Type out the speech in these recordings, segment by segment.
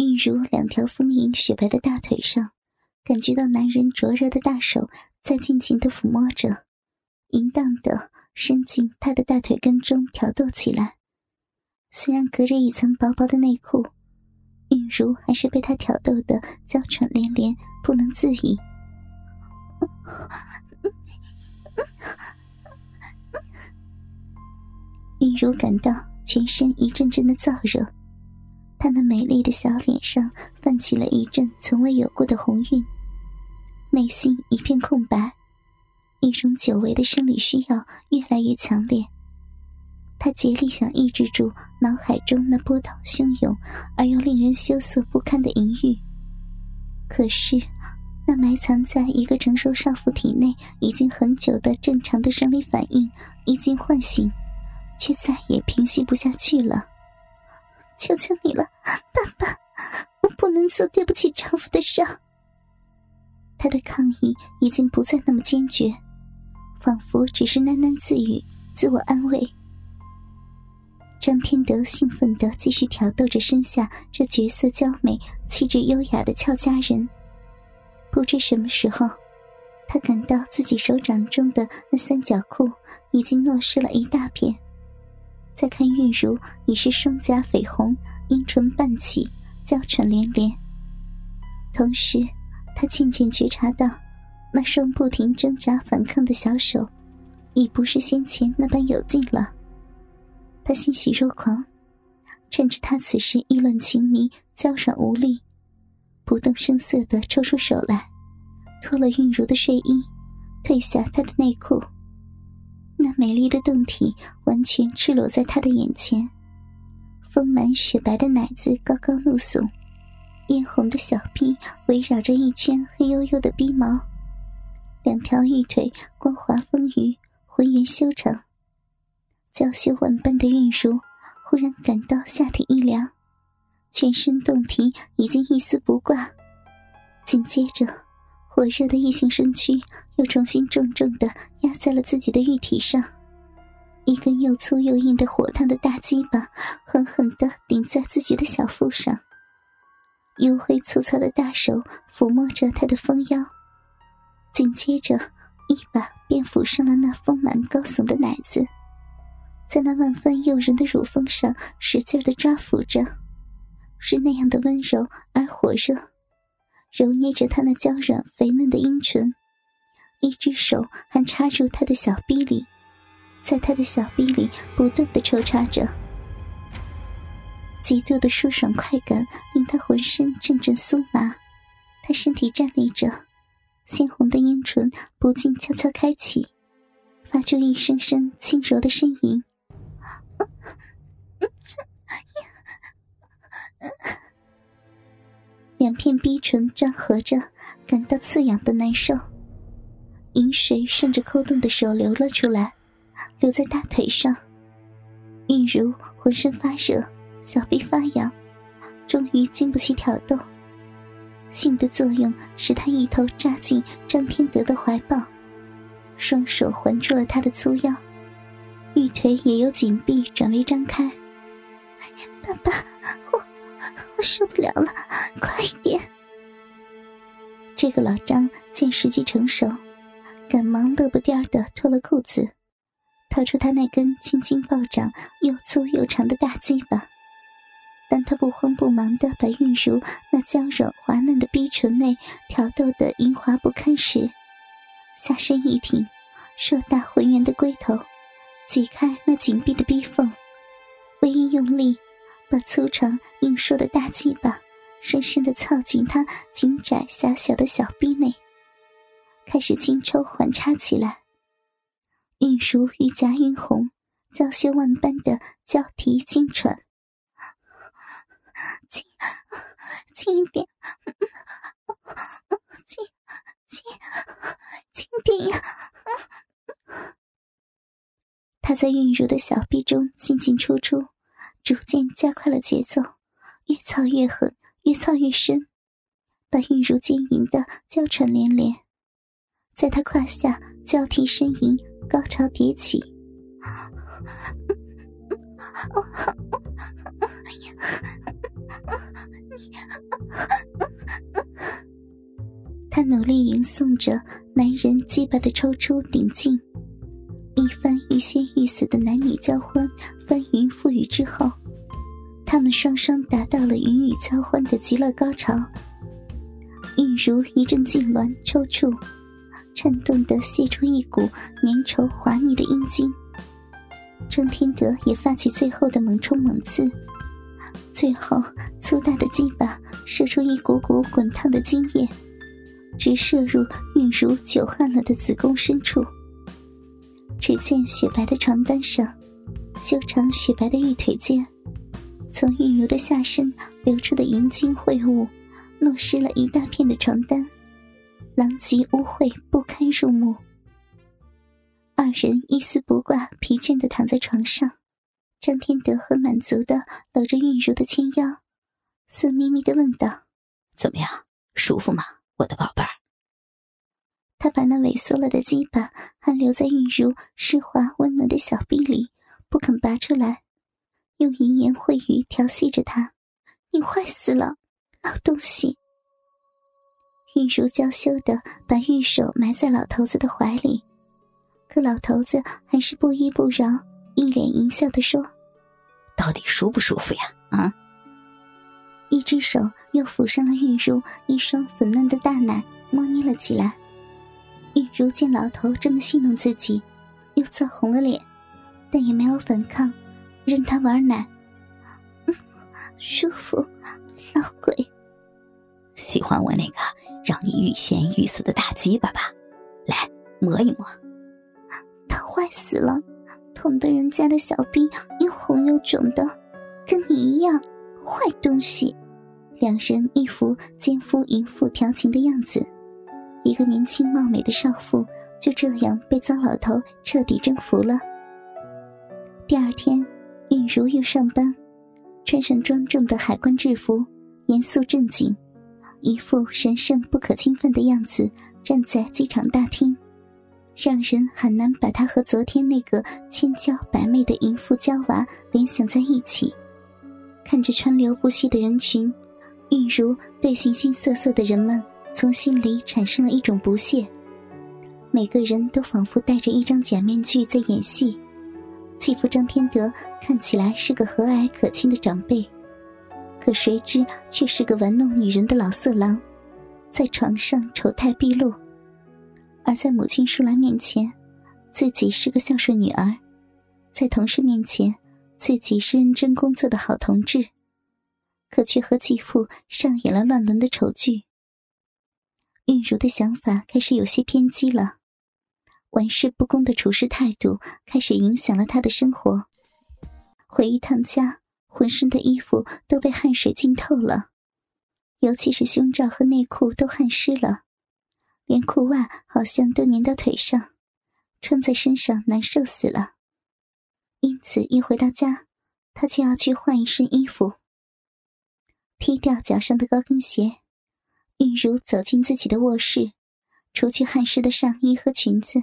玉如两条丰盈雪白的大腿上，感觉到男人灼热的大手在尽情的抚摸着，淫荡的伸进他的大腿根中挑逗起来。虽然隔着一层薄薄的内裤，玉如还是被他挑逗的娇喘连连，不能自已。玉如感到全身一阵阵的燥热。她那美丽的小脸上泛起了一阵从未有过的红晕，内心一片空白，一种久违的生理需要越来越强烈。她竭力想抑制住脑海中那波涛汹涌而又令人羞涩不堪的淫欲，可是那埋藏在一个成熟少妇体内已经很久的正常的生理反应一经唤醒，却再也平息不下去了。求求你了，爸爸，我不能做对不起丈夫的事。他的抗议已经不再那么坚决，仿佛只是喃喃自语，自我安慰。张天德兴奋地继续挑逗着身下这绝色娇美、气质优雅的俏佳人。不知什么时候，他感到自己手掌中的那三角裤已经落湿了一大片。再看玉茹已是双颊绯红，阴唇半起，娇喘连连。同时，他渐渐觉察到，那双不停挣扎反抗的小手，已不是先前那般有劲了。他欣喜若狂，趁着他此时意乱情迷、娇喘无力，不动声色地抽出手来，脱了玉如的睡衣，褪下她的内裤。美丽的胴体完全赤裸在他的眼前，丰满雪白的奶子高高露耸，嫣红的小臂围绕着一圈黑黝黝的逼毛，两条玉腿光滑丰腴，浑圆修长。娇羞万般的玉茹忽然感到下体一凉，全身胴体已经一丝不挂，紧接着。火热的异性身躯又重新重重的压在了自己的玉体上，一根又粗又硬的火烫的大鸡巴狠狠的顶在自己的小腹上，黝黑粗糙的大手抚摸着她的丰腰，紧接着一把便抚上了那丰满高耸的奶子，在那万分诱人的乳峰上使劲的抓抚着，是那样的温柔而火热。揉捏着他那娇软肥嫩的阴唇，一只手还插入他的小臂里，在他的小臂里不断的抽插着。极度的舒爽快感令他浑身阵阵酥麻，他身体站立着，鲜红的阴唇不禁悄悄开启，发出一声声轻柔的呻吟。两片逼唇张合着，感到刺痒的难受。饮水顺着扣动的手流了出来，留在大腿上。玉如浑身发热，小臂发痒，终于经不起挑逗，性的作用使她一头扎进张天德的怀抱，双手环住了他的粗腰，玉腿也由紧闭转为张开。爸爸，我。我受不了了，快一点！这个老张见时机成熟，赶忙乐不颠的脱了裤子，掏出他那根青筋暴涨、又粗又长的大鸡巴。当他不慌不忙的把玉茹那娇柔滑嫩的逼唇内挑逗的淫滑不堪时，下身一挺，硕大浑圆的龟头挤开那紧闭的逼缝，微一用力。把粗长硬硕的大鸡巴深深的操进他紧窄狭小的小臂内，开始轻抽缓插起来。玉如玉颊晕红，娇羞万般的娇啼轻喘，轻轻一点，轻轻轻点呀！他在韵如的小臂中进进出出。逐渐加快了节奏，越操越狠，越操越深，把韵如坚淫的娇喘连连，在他胯下交替呻吟，高潮迭起。他努力吟诵着男人鸡巴的抽出顶进，一番欲仙欲死的男女交欢、翻云覆雨之后，他们双双达到了云雨交欢的极乐高潮。韵如一阵痉挛抽搐，颤动的泄出一股粘稠滑腻的阴茎。张天德也发起最后的猛冲猛刺，最后粗大的鸡巴射出一股股滚烫的精液。直射入韵如久旱了的子宫深处。只见雪白的床单上，修长雪白的玉腿间，从韵如的下身流出的银精秽物，落湿了一大片的床单，狼藉污秽不堪入目。二人一丝不挂，疲倦的躺在床上。张天德很满足的搂着韵如的纤腰，色眯眯的问道：“怎么样，舒服吗？”我的宝贝儿，他把那萎缩了的鸡巴还留在韵如湿滑温暖的小臂里，不肯拔出来，用淫言秽语调戏着他：“你坏死了，老东西！”韵如娇羞的把玉手埋在老头子的怀里，可老头子还是不依不饶，一脸淫笑的说：“到底舒不舒服呀？啊？”一只手又抚上了玉茹一双粉嫩的大奶，摸捏了起来。玉茹见老头这么戏弄自己，又臊红了脸，但也没有反抗，任他玩奶。嗯，舒服，老鬼。喜欢我那个让你欲仙欲死的大鸡巴吧？来摸一摸。他坏死了，捅得人家的小臂又红又肿的，跟你一样。坏东西！两人一副奸夫淫妇调情的样子，一个年轻貌美的少妇就这样被糟老头彻底征服了。第二天，韵如又上班，穿上庄重的海关制服，严肃正经，一副神圣不可侵犯的样子，站在机场大厅，让人很难把他和昨天那个千娇百媚的淫妇娇娃联想在一起。看着川流不息的人群，玉如对形形色色的人们从心里产生了一种不屑。每个人都仿佛戴着一张假面具在演戏，欺负张天德看起来是个和蔼可亲的长辈，可谁知却是个玩弄女人的老色狼，在床上丑态毕露；而在母亲舒兰面前，自己是个孝顺女儿，在同事面前。自己是认真工作的好同志，可却和继父上演了乱伦的丑剧。韵如的想法开始有些偏激了，玩世不恭的处事态度开始影响了他的生活。回一趟家，浑身的衣服都被汗水浸透了，尤其是胸罩和内裤都汗湿了，连裤袜好像都粘到腿上，穿在身上难受死了。因此，一回到家，他就要去换一身衣服，踢掉脚上的高跟鞋。韵如走进自己的卧室，除去汗湿的上衣和裙子，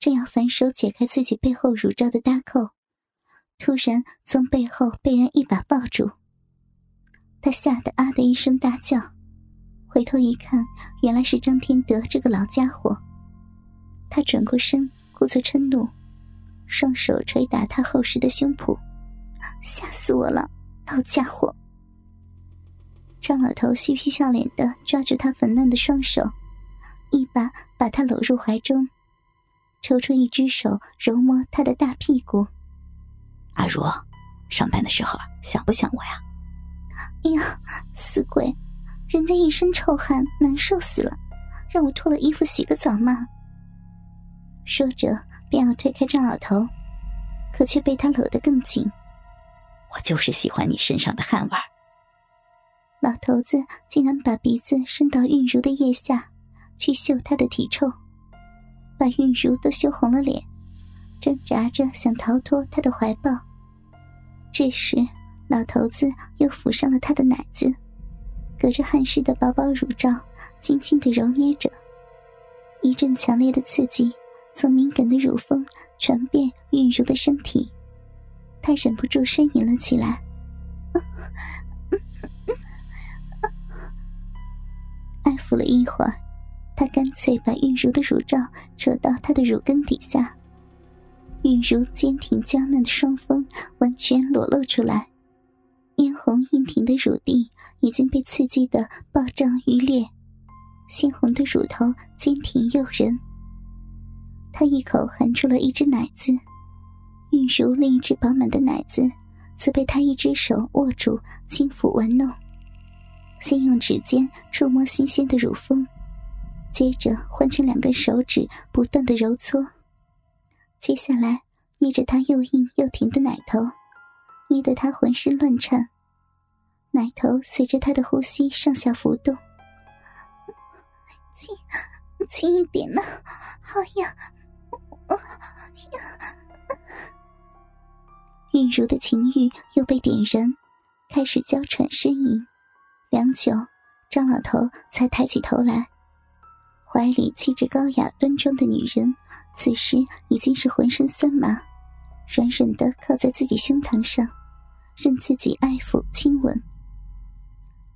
正要反手解开自己背后乳罩的搭扣，突然从背后被人一把抱住。他吓得啊的一声大叫，回头一看，原来是张天德这个老家伙。他转过身，故作嗔怒。双手捶打他厚实的胸脯，吓死我了，老家伙！张老头嬉皮笑脸的抓住他粉嫩的双手，一把把他搂入怀中，抽出一只手揉摸他的大屁股。阿如，上班的时候想不想我呀？哎呀，死鬼！人家一身臭汗，难受死了，让我脱了衣服洗个澡嘛。说着。便要推开张老头，可却被他搂得更紧。我就是喜欢你身上的汗味儿。老头子竟然把鼻子伸到韵如的腋下，去嗅她的体臭，把韵如都羞红了脸，挣扎着想逃脱他的怀抱。这时，老头子又抚上了他的奶子，隔着汗湿的薄薄乳罩，轻轻的揉捏着，一阵强烈的刺激。从敏感的乳峰传遍韵如的身体，她忍不住呻吟了起来。了一会儿，他干脆把玉茹的乳罩扯到他的乳根底下，玉茹坚挺娇嫩的双峰完全裸露出来，嫣红硬挺的乳蒂已经被刺激的暴胀欲裂，鲜红的乳头坚挺诱人。他一口含住了一只奶子，玉如另一只饱满的奶子则被他一只手握住，轻抚玩弄。先用指尖触摸新鲜的乳峰，接着换成两根手指不断的揉搓，接下来捏着她又硬又挺的奶头，捏得她浑身乱颤，奶头随着她的呼吸上下浮动，轻轻一点呢，好痒，韵如的情欲又被点燃，开始娇喘呻吟。良久，张老头才抬起头来。怀里气质高雅端庄的女人，此时已经是浑身酸麻，软软的靠在自己胸膛上，任自己爱抚亲吻。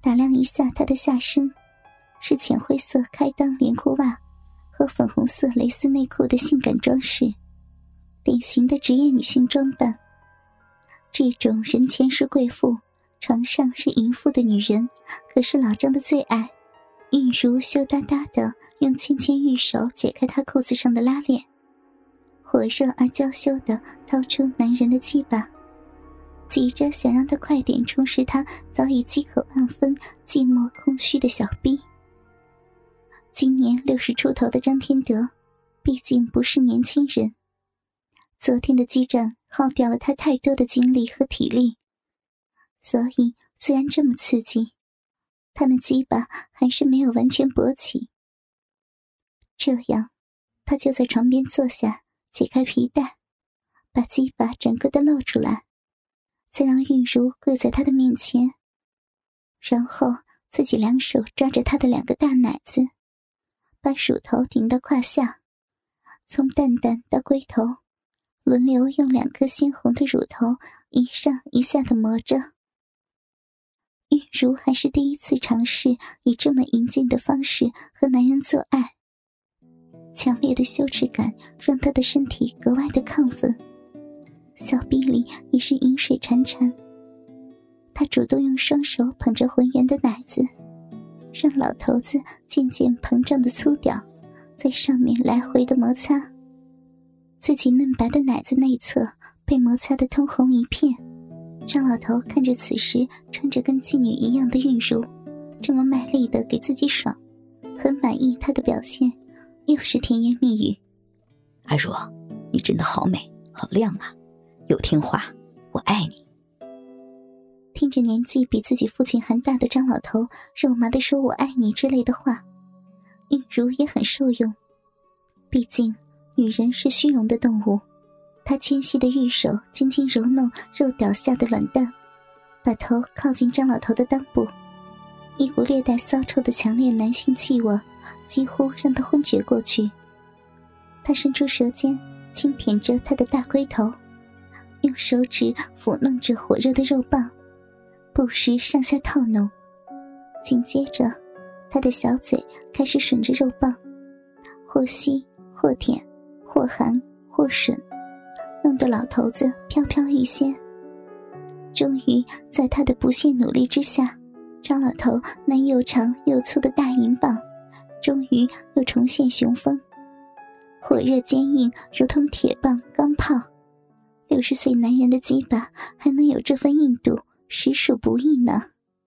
打量一下她的下身，是浅灰色开裆连裤袜和粉红色蕾丝内裤的性感装饰，典型的职业女性装扮。这种人前是贵妇。床上是淫妇的女人，可是老张的最爱。玉茹羞答答的用纤纤玉手解开他裤子上的拉链，火热而娇羞的掏出男人的鸡巴，急着想让他快点充实他早已饥渴万分、寂寞空虚的小臂。今年六十出头的张天德，毕竟不是年轻人，昨天的激战耗掉了他太多的精力和体力。所以，虽然这么刺激，他的鸡巴还是没有完全勃起。这样，他就在床边坐下，解开皮带，把鸡巴整个的露出来，再让玉茹跪在他的面前，然后自己两手抓着他的两个大奶子，把乳头顶到胯下，从蛋蛋到龟头，轮流用两颗鲜红的乳头一上一下的磨着。如还是第一次尝试以这么淫贱的方式和男人做爱，强烈的羞耻感让她的身体格外的亢奋，小臂里已是饮水潺潺。她主动用双手捧着浑圆的奶子，让老头子渐渐膨胀的粗屌在上面来回的摩擦，自己嫩白的奶子内侧被摩擦的通红一片。张老头看着此时穿着跟妓女一样的玉如，这么卖力的给自己爽，很满意她的表现，又是甜言蜜语：“阿茹，你真的好美，好亮啊，又听话，我爱你。”听着年纪比自己父亲还大的张老头肉麻的说“我爱你”之类的话，玉茹也很受用，毕竟女人是虚荣的动物。他纤细的玉手轻轻揉弄肉屌下的卵蛋，把头靠近张老头的裆部，一股略带骚臭的强烈男性气味几乎让他昏厥过去。他伸出舌尖轻舔着他的大龟头，用手指抚弄着火热的肉棒，不时上下套弄。紧接着，他的小嘴开始吮着肉棒，或吸或舔，或含或吮。弄得老头子飘飘欲仙。终于在他的不懈努力之下，张老头那又长又粗的大银棒，终于又重现雄风，火热坚硬，如同铁棒钢炮。六十岁男人的鸡巴还能有这份硬度，实属不易呢。